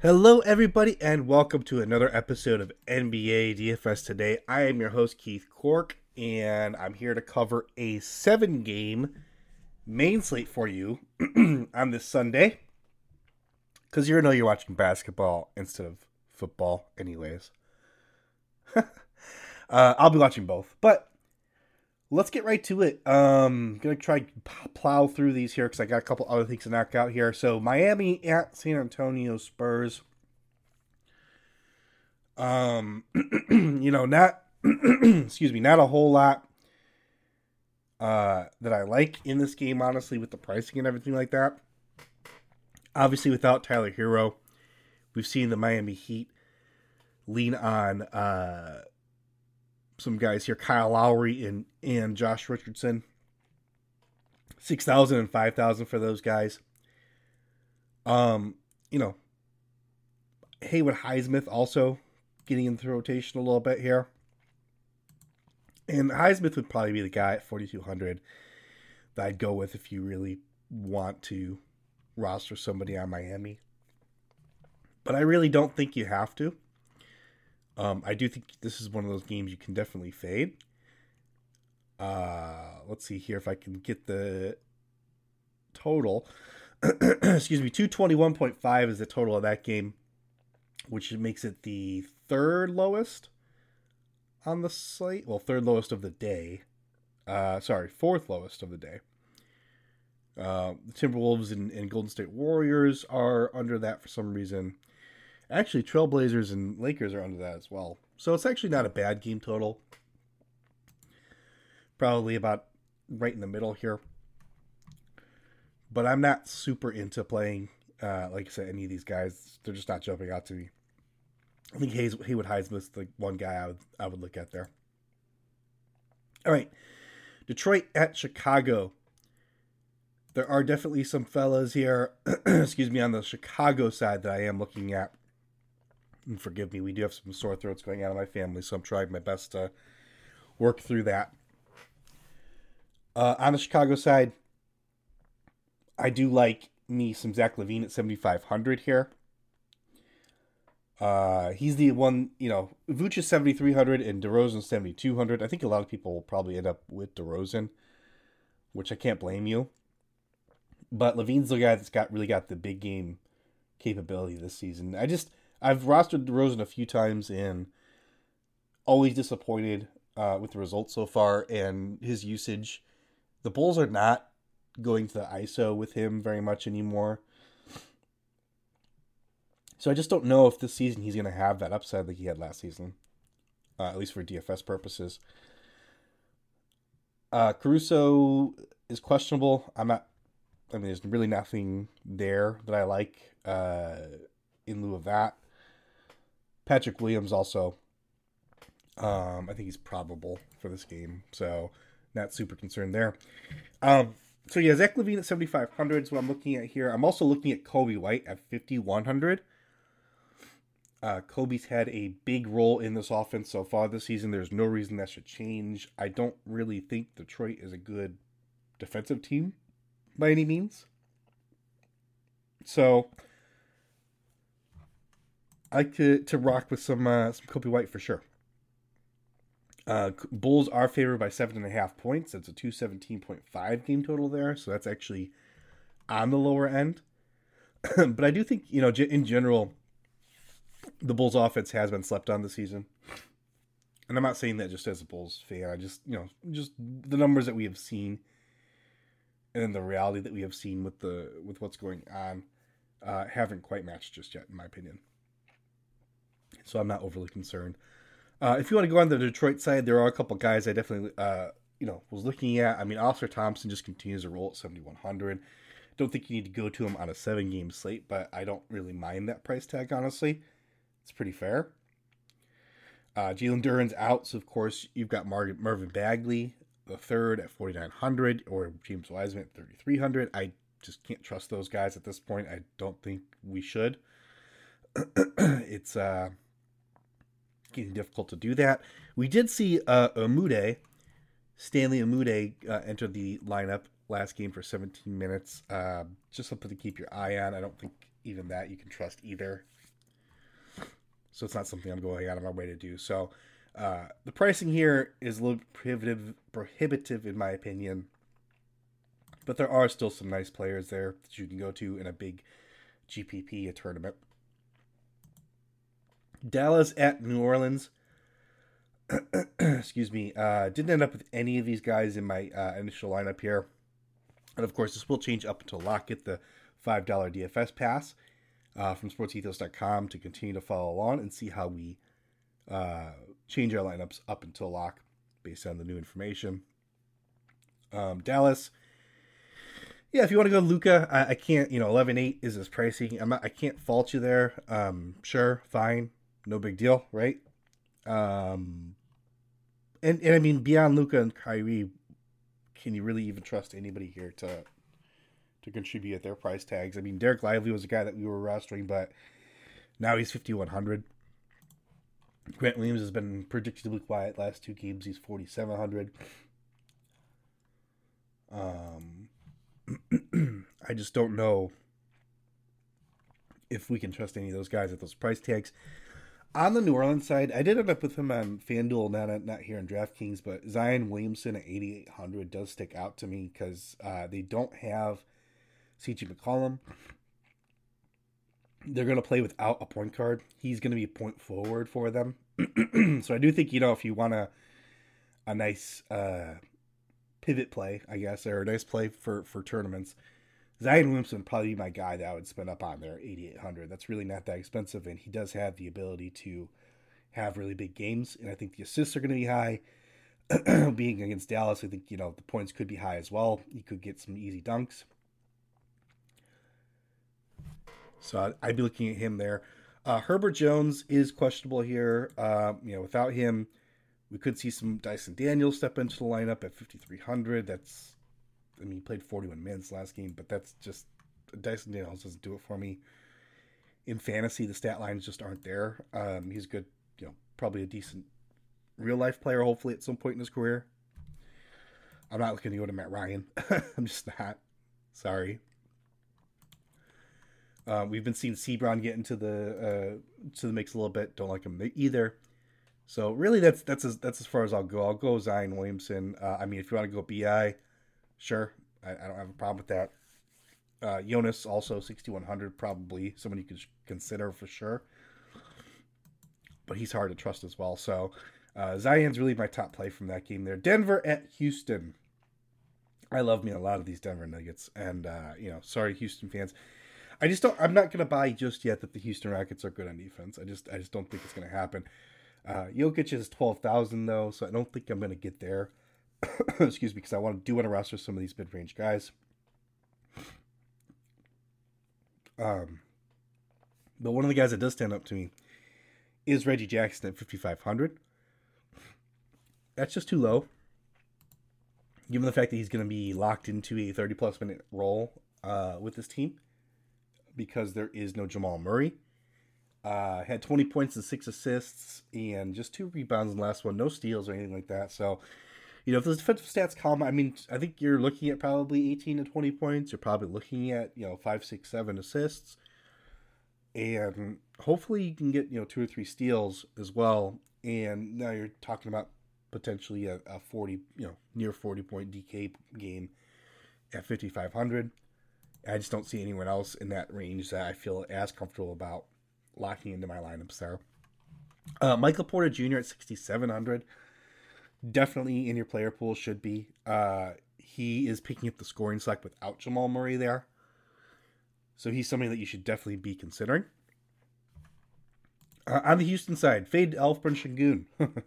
Hello, everybody, and welcome to another episode of NBA DFS Today. I am your host, Keith Cork, and I'm here to cover a seven game main slate for you on this Sunday. Because you know you're watching basketball instead of football, anyways. uh, I'll be watching both, but let's get right to it. Um, gonna try plow through these here because I got a couple other things to knock out here. So Miami at San Antonio Spurs. Um, you know, not excuse me, not a whole lot uh that I like in this game, honestly, with the pricing and everything like that. Obviously, without Tyler Herro, we've seen the Miami Heat lean on uh some guys here, Kyle Lowry and and Josh Richardson. Six thousand and five thousand for those guys. Um, you know, Haywood Highsmith also getting into the rotation a little bit here. And Highsmith would probably be the guy at 4,200 that I'd go with if you really want to roster somebody on Miami. But I really don't think you have to. Um, I do think this is one of those games you can definitely fade. Uh, let's see here if I can get the total. Excuse me, 221.5 is the total of that game, which makes it the third lowest on the slate. Well, third lowest of the day. Uh, sorry, fourth lowest of the day. Uh, the Timberwolves and, and Golden State Warriors are under that for some reason. Actually, Trailblazers and Lakers are under that as well. So it's actually not a bad game total. Probably about right in the middle here. But I'm not super into playing, uh, like I said, any of these guys. They're just not jumping out to me. I think Hayes, Haywood Highsmith's the one guy I would I would look at there. All right, Detroit at Chicago. There are definitely some fellas here, excuse me, on the Chicago side that I am looking at. And forgive me, we do have some sore throats going on in my family, so I'm trying my best to work through that. Uh, on the Chicago side, I do like me some Zach LaVine at 7,500 here. Uh, he's the one, you know, Vooch is 7,300 and DeRozan 7,200. I think a lot of people will probably end up with DeRozan, which I can't blame you. But LaVine's the guy that's got really got the big game capability this season. I just, I've rostered DeRozan a few times and always disappointed uh, with the results so far and his usage. The Bulls are not going to the ISO with him very much anymore. So I just don't know if this season he's going to have that upside like he had last season, uh, at least for DFS purposes. Uh, Caruso is questionable. I'm not. I mean, there's really nothing there that I like uh, in lieu of that. Patrick Williams also. Um, I think he's probable for this game, so not super concerned there. Um, so yeah, Zach LaVine at 7,500 is what I'm looking at here. I'm also looking at Coby White at 5,100. Uh, Coby's had a big role in this offense so far this season. There's no reason that should change. I don't really think Detroit is a good defensive team by any means. So I like to, to rock with some uh, some Coby White for sure. Uh, Bulls are favored by seven and a half points. That's a two seventeen point five game total there, so that's actually on the lower end. but I do think you know in general the Bulls offense has been slept on this season. And I'm not saying that just as a Bulls fan. I just, you know, just the numbers that we have seen and then the reality that we have seen with the with what's going on uh, haven't quite matched just yet, in my opinion. So I'm not overly concerned. Uh, if you want to go on the Detroit side, there are a couple guys I definitely, uh, you know, was looking at. I mean, Ausar Thompson just continues to roll at 7,100. Don't think you need to go to him on a seven game slate, but I don't really mind that price tag, honestly. It's pretty fair. Uh, Jalen Duren's out, so of course you've got Mar- Marvin Bagley, the third at 4,900, or James Wiseman at 3,300. I just can't trust those guys at this point. I don't think we should. it's uh, getting difficult to do that. We did see uh, Umude, Stanley Umude, uh, enter the lineup last game for 17 minutes. Uh, just something to keep your eye on. I don't think even that you can trust either so it's not something I'm going out of my way to do. So uh, the pricing here is a little prohibitive, prohibitive in my opinion, but there are still some nice players there that you can go to in a big GPP a tournament. Dallas at New Orleans. Excuse me. Uh, didn't end up with any of these guys in my uh, initial lineup here. And of course, this will change up until lock. Get the $5 DFS pass uh, from sportsethos.com to continue to follow along and see how we uh, change our lineups up until lock based on the new information. Um, Dallas. Yeah, if you want to go Luka, I, I, can't. You know, eleven eight is his pricing. I'm not, I can't fault you there. Um, sure, fine, no big deal, right? Um, and and I mean beyond Luka and Kyrie, can you really even trust anybody here to to contribute at their price tags? I mean, Dereck Lively was a guy that we were rostering, but now he's fifty one hundred. Grant Williams has been predictably quiet last two games. He's forty seven hundred. Um, I just don't know if we can trust any of those guys at those price tags. On the New Orleans side, I did end up with him on FanDuel, not not here in DraftKings, but Zion Williamson at 8,800 does stick out to me because uh, they don't have CJ McCollum. They're going to play without a point guard. He's going to be a point forward for them. so I do think, you know, if you want a, a nice uh, pivot play, I guess, or a nice play for, for tournaments, Zion Williamson would probably be my guy that I would spend up on there, 8,800. That's really not that expensive, and he does have the ability to have really big games, and I think the assists are going to be high. Being against Dallas, I think, you know, the points could be high as well. He could get some easy dunks. So I'd be looking at him there. Uh, Herbert Jones is questionable here. Uh, you know, without him, we could see some Dyson Daniels step into the lineup at 5,300. That's I mean, he played 41 minutes last game, but that's just Dyson Daniels doesn't do it for me. In fantasy, the stat lines just aren't there. Um, he's good, you know, probably a decent real life player, hopefully at some point in his career. I'm not looking to go to Matt Ryan. I'm just not. Sorry. Uh, we've been seeing Sebron get into the uh, to the mix a little bit. Don't like him either. So really, that's that's as that's as far as I'll go. I'll go Zion Williamson. Uh, I mean, if you want to go Bi, Sure, I, I don't have a problem with that. Uh, Jonas also 6100, probably someone you could consider for sure. But he's hard to trust as well. So uh, Zion's really my top play from that game there. Denver at Houston. I love me a lot of these Denver Nuggets, and uh, you know, sorry Houston fans. I just don't. I'm not gonna buy just yet that the Houston Rockets are good on defense. I just, I just don't think it's gonna happen. Uh, Jokic is twelve thousand though, so I don't think I'm gonna get there. excuse me, because I want to do want to roster some of these mid range guys. Um, but one of the guys that does stand up to me is Reggie Jackson at 5,500. That's just too low, given the fact that he's going to be locked into a 30 plus minute role uh, with this team because there is no Jamal Murray. Uh, had 20 points and six assists and just two rebounds in the last one, no steals or anything like that. So you know, if those defensive stats come, I mean, I think you're looking at probably 18 to 20 points. You're probably looking at, you know, five, six, seven assists. And hopefully you can get, you know, two or three steals as well. And now you're talking about potentially a, a 40, you know, near 40 point DK game at 5,500. I just don't see anyone else in that range that I feel as comfortable about locking into my lineups there. Uh, Michael Porter Jr. at 6,700 definitely in your player pool should be. Uh, he is picking up the scoring slack without Jamal Murray there. So he's somebody that you should definitely be considering. Uh, on the Houston side, fade Alperen Sengun.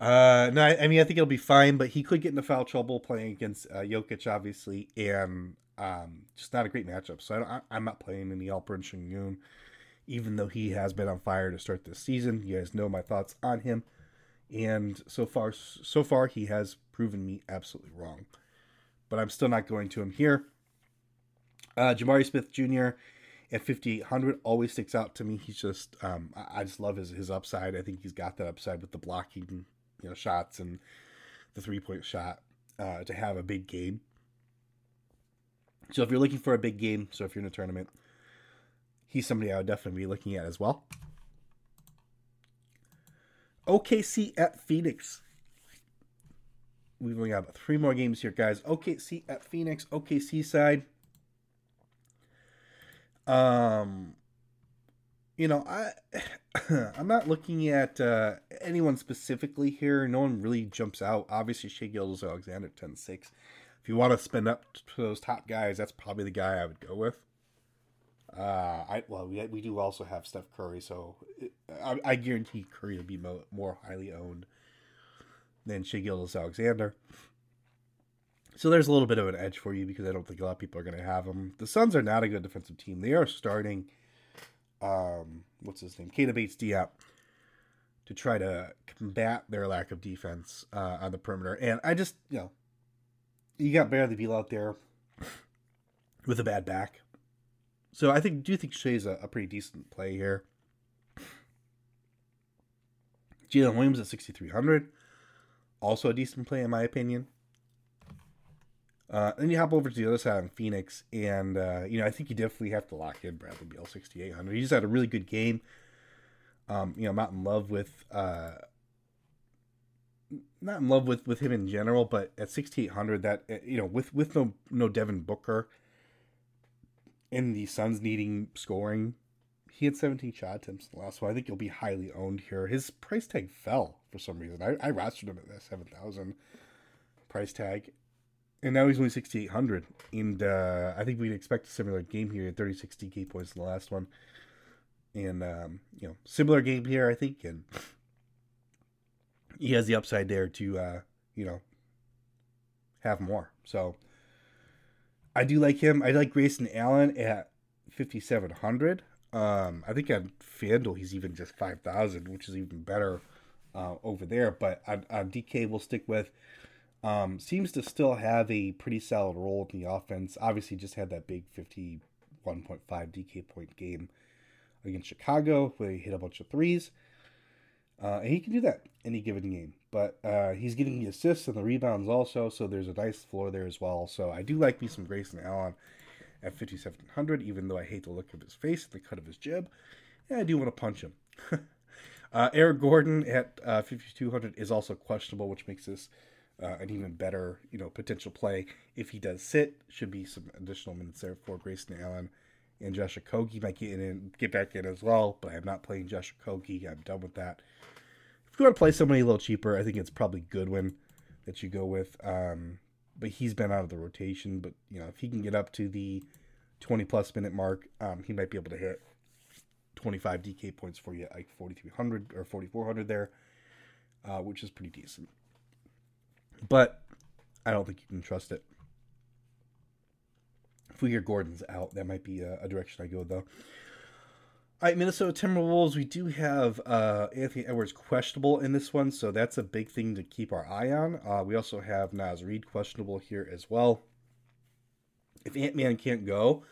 uh, no, I, I, mean I think it'll be fine, but he could get into foul trouble playing against uh, Jokic, obviously, and um, just not a great matchup. So I am not playing any Alperen Sengun, even though he has been on fire to start this season. You guys know my thoughts on him and so far so far he has proven me absolutely wrong. But i'm still not going to him here. Uh Jabari Smith jr at 5800 always sticks out to me. He's just um i, just love his his upside. I think he's got that upside with the blocking you know shots and the three point shot uh to have a big game. So if you're looking for a big game so if you're in a tournament he's somebody i would definitely be looking at as well OKC at Phoenix. We've only got about three more games here, guys. OKC at Phoenix. OKC side. Um, you know, I I'm not looking at uh, anyone specifically here. No one really jumps out. Obviously, Shai Gilgeous-Alexander 10-6. If you want to spend up to those top guys, that's probably the guy I would go with. Uh, I well, we, we do also have Steph Curry, so I, I guarantee Curry will be mo- more highly owned than Shai Gilgeous-Alexander. So there's a little bit of an edge for you because I don't think a lot of people are going to have him. The Suns are not a good defensive team. They are starting, um, what's his name, Keita Bates-Diop, to try to combat their lack of defense uh, on the perimeter. And I just, you know, you got Bradley Beal out there with a bad back. So I think do think Shai's a, a pretty decent play here. Jalen Williams at 6,300. Also a decent play in my opinion. Uh, then you hop over to the other side on Phoenix, and uh, you know I think you definitely have to lock in Bradley Beal 6,800. He just had a really good game. Um, you know, I'm not in love with uh, not in love with, with him in general, but at 6,800, that uh, you know, with with no no Devin Booker, and the Suns needing scoring, he had 17 shot attempts in the last one. I think he'll be highly owned here. His price tag fell for some reason. I, I rostered him at that 7,000 price tag and now he's only 6,800. And uh, I think we'd expect a similar game here at 36 DK points in the last one. And, um, you know, similar game here, I think. And he has the upside there to, uh, you know, have more. So I do like him. I like Grayson Allen at 5,700. Um, I think on FanDuel he's even just 5,000, which is even better uh, over there. But on, on DK, we'll stick with. Um, seems to still have a pretty solid role in the offense. Obviously, just had that big 51.5 DK point game against Chicago where he hit a bunch of threes. Uh, and he can do that any given game. But uh, he's getting the assists and the rebounds also, so there's a nice floor there as well. So I do like me some Grayson Allen at 5,700, even though I hate the look of his face and the cut of his jib. I do want to punch him. uh, Eric Gordon at uh, 5,200 is also questionable, which makes this uh, an even better, you know, potential play if he does sit. Should be some additional minutes there for Grayson Allen and Josh Okogie might get in, get back in as well. But I'm not playing Josh Okogie. I'm done with that. If you want to play somebody a little cheaper, I think it's probably Goodwin that you go with. Um, but he's been out of the rotation. But you know, if he can get up to the 20 plus minute mark, um, he might be able to hit 25 DK points for you, like 4,300 or 4,400 there, uh, which is pretty decent. But I don't think you can trust it. If we hear Gordon's out, that might be a, a direction I go, though. All right, Minnesota Timberwolves. We do have uh, Anthony Edwards questionable in this one, so that's a big thing to keep our eye on. Uh, we also have Naz Reid questionable here as well. If Ant Man can't go,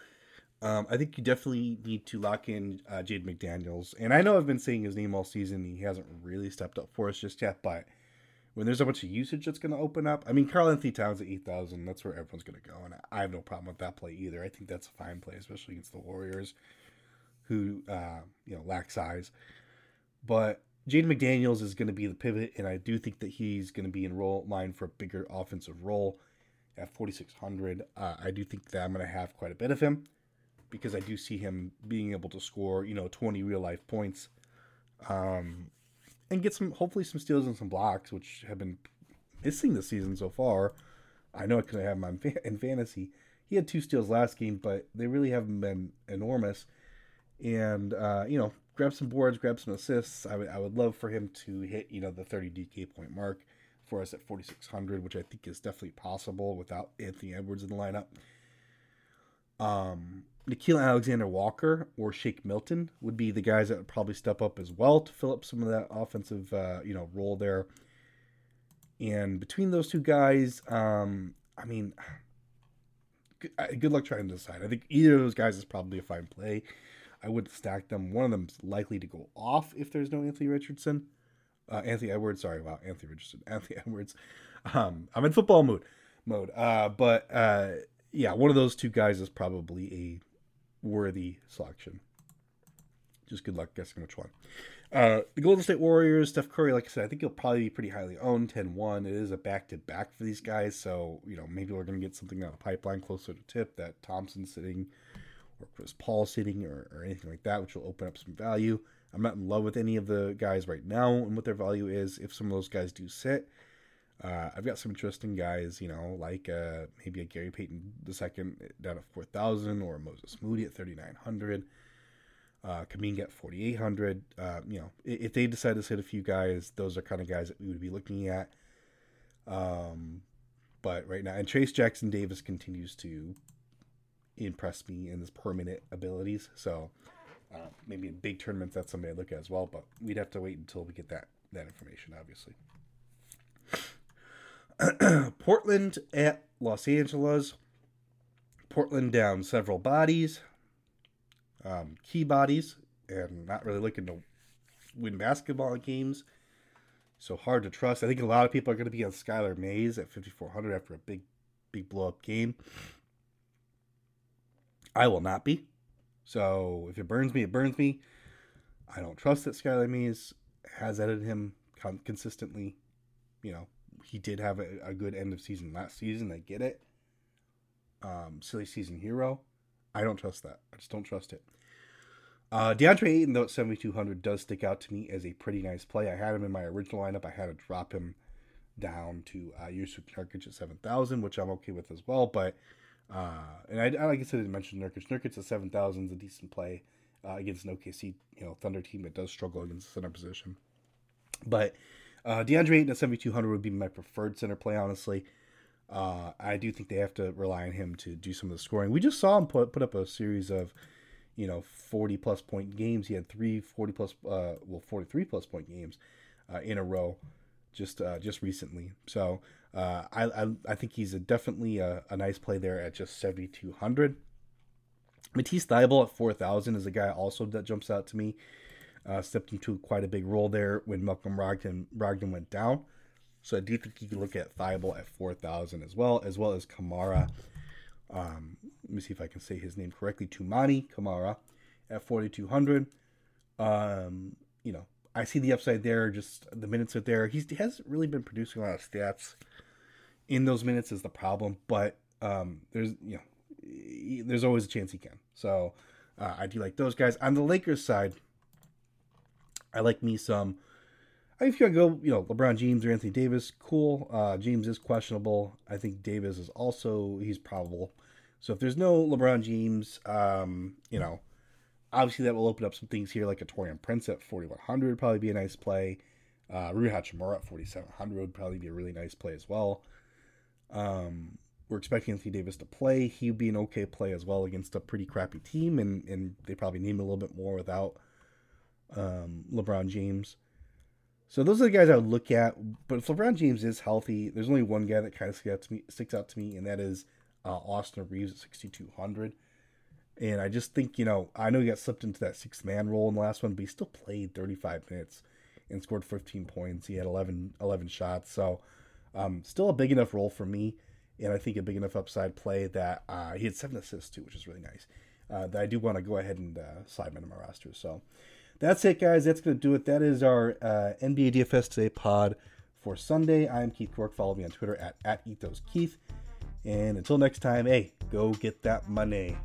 um, I think you definitely need to lock in uh, Jaden McDaniels. And I know I've been saying his name all season. He hasn't really stepped up for us just yet, but when there's a bunch of usage that's going to open up. I mean, Karl-Anthony Towns at 8,000, that's where everyone's going to go. And I have no problem with that play either. I think that's a fine play, especially against the Warriors, who, uh, you know, lack size. But Jaden McDaniels is going to be the pivot, and I do think that he's going to be in role line for a bigger offensive role at 4,600. Uh, I do think that I'm going to have quite a bit of him because I do see him being able to score, you know, 20 real life points. Um, and get some hopefully some steals and some blocks, which have been missing this season so far. I know I could have him in fantasy. He had two steals last game, but they really haven't been enormous. And uh, you know, grab some boards, grab some assists. I would I would love for him to hit you know the 30 DK point mark for us at 4600, which I think is definitely possible without Anthony Edwards in the lineup. Um, Nickeil Alexander Walker or Shake Milton would be the guys that would probably step up as well to fill up some of that offensive, uh, you know, role there. And between those two guys, um, I mean, good luck trying to decide. I think either of those guys is probably a fine play. I would stack them. One of them's likely to go off if there's no Anthony Richardson. Uh, Anthony Edwards, sorry, wow, Anthony Richardson, Anthony Edwards. Um, I'm in football mood, mode. Uh, but uh, yeah, one of those two guys is probably a worthy selection. Just good luck guessing which one. Uh, the Golden State Warriors, Steph Curry, like I said, I think he'll probably be pretty highly owned 10 1. It is a back to back for these guys. So, you know, maybe we're going to get something out of pipeline closer to tip that Thompson sitting or Chris Paul sitting or, or anything like that, which will open up some value. I'm not in love with any of the guys right now and what their value is. If some of those guys do sit, uh, I've got some interesting guys, you know, like uh, maybe a Gary Payton II down at 4,000 or Moses Moody at 3,900. Uh, Kuminga at 4,800. Uh, you know, if they decide to sit a few guys, those are kind of guys that we would be looking at. Um, but right now, and Trayce Jackson Davis continues to impress me in his permanent abilities. So uh, maybe in big tournaments, that's somebody I look at as well. But we'd have to wait until we get that that information, obviously. Portland at Los Angeles. Portland down several bodies, um, key bodies, and not really looking to win basketball games. So hard to trust. I think a lot of people are going to be on Skylar Mays at 5,400 after a big, big blow up game. I will not be. So if it burns me, it burns me. I don't trust that Skylar Mays has edited him consistently. You know, he did have a, a, good end of season last season. I get it. Um, silly season hero. I don't trust that. I just don't trust it. Uh, DeAndre Ayton, though at 7,200, does stick out to me as a pretty nice play. I had him in my original lineup. I had to drop him down to uh, Jusuf Nurkic at 7,000, which I'm okay with as well. But, uh, and I, I like I said, I mentioned Nurkic. Nurkic at 7,000 is a decent play uh, against an OKC you know, Thunder team that does struggle against the center position. But uh, DeAndre Ayton at 7,200 would be my preferred center play, honestly. Uh, I do think they have to rely on him to do some of the scoring. We just saw him put, put up a series of, you know, 40 plus point games. He had three 40 plus, uh, well, 43 plus point games uh, in a row just uh, just recently. So uh, I, I, I think he's a, definitely a, a, nice play there at just 7,200. Matisse Thybulle at 4,000 is a guy also that jumps out to me uh, stepped into quite a big role there when Malcolm Brogdon, Brogdon went down. So I do think you can look at Thybulle at 4,000 as well, as well as Kamara. Um, let me see if I can say his name correctly. Toumani Kamara at 4,200. Um, you know, I see the upside there. Just the minutes are there. He's, he hasn't really been producing a lot of stats in those minutes is the problem, but um, there's you know there's always a chance he can. So uh, I do like those guys. On the Lakers side, I like me some. I think you go, you know, LeBron James or Anthony Davis, cool. Uh, James is questionable. I think Davis is also he's probable. So if there's no LeBron James, um, you know, obviously that will open up some things here, like a Taurean Prince at 4100 would probably be a nice play. Uh, Rui Hachimura at 4700 would probably be a really nice play as well. Um, we're expecting Anthony Davis to play. He'd be an okay play as well against a pretty crappy team, and and they probably need him a little bit more without um, LeBron James. So those are the guys I would look at. But if LeBron James is healthy, there's only one guy that kind of sticks out to me, sticks out to me and that is uh, Austin Reaves at 6,200. And I just think, you know, I know he got slipped into that six man role in the last one, but he still played 35 minutes and scored 15 points. He had 11, 11 shots. So um, still a big enough role for me. And I think a big enough upside play that uh, he had seven assists too, which is really nice. Uh, that I do want to go ahead and uh, slide him into my roster. So that's it, guys. That's going to do it. That is our uh, NBA DFS Today pod for Sunday. I'm Keith Cork. Follow me on Twitter at, at EthosKeith. And until next time, hey, go get that money.